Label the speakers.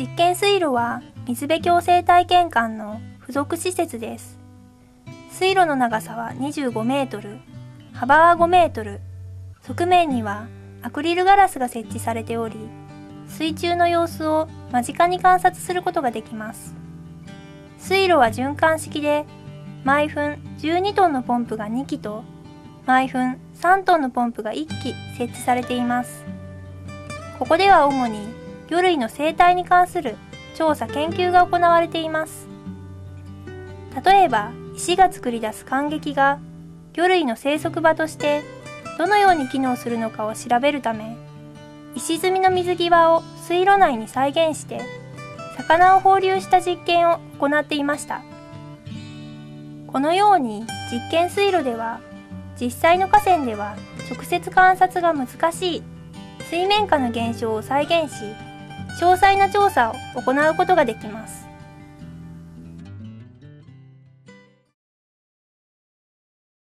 Speaker 1: 実験水路は水辺共生体験館の付属施設です。水路の長さは25メートル、幅は5メートル、側面にはアクリルガラスが設置されており、水中の様子を間近に観察することができます。水路は循環式で、毎分12トンのポンプが2基と、毎分3トンのポンプが1基設置されています。ここでは主に魚類の生態に関する調査研究が行われています。例えば、石が作り出す感激が魚類の生息場としてどのように機能するのかを調べるため、石積みの水際を水路内に再現して魚を放流した実験を行っていましたこのように実験水路では実際の河川では直接観察が難しい。水面下の現象を再現し詳細な調査を行うことができます。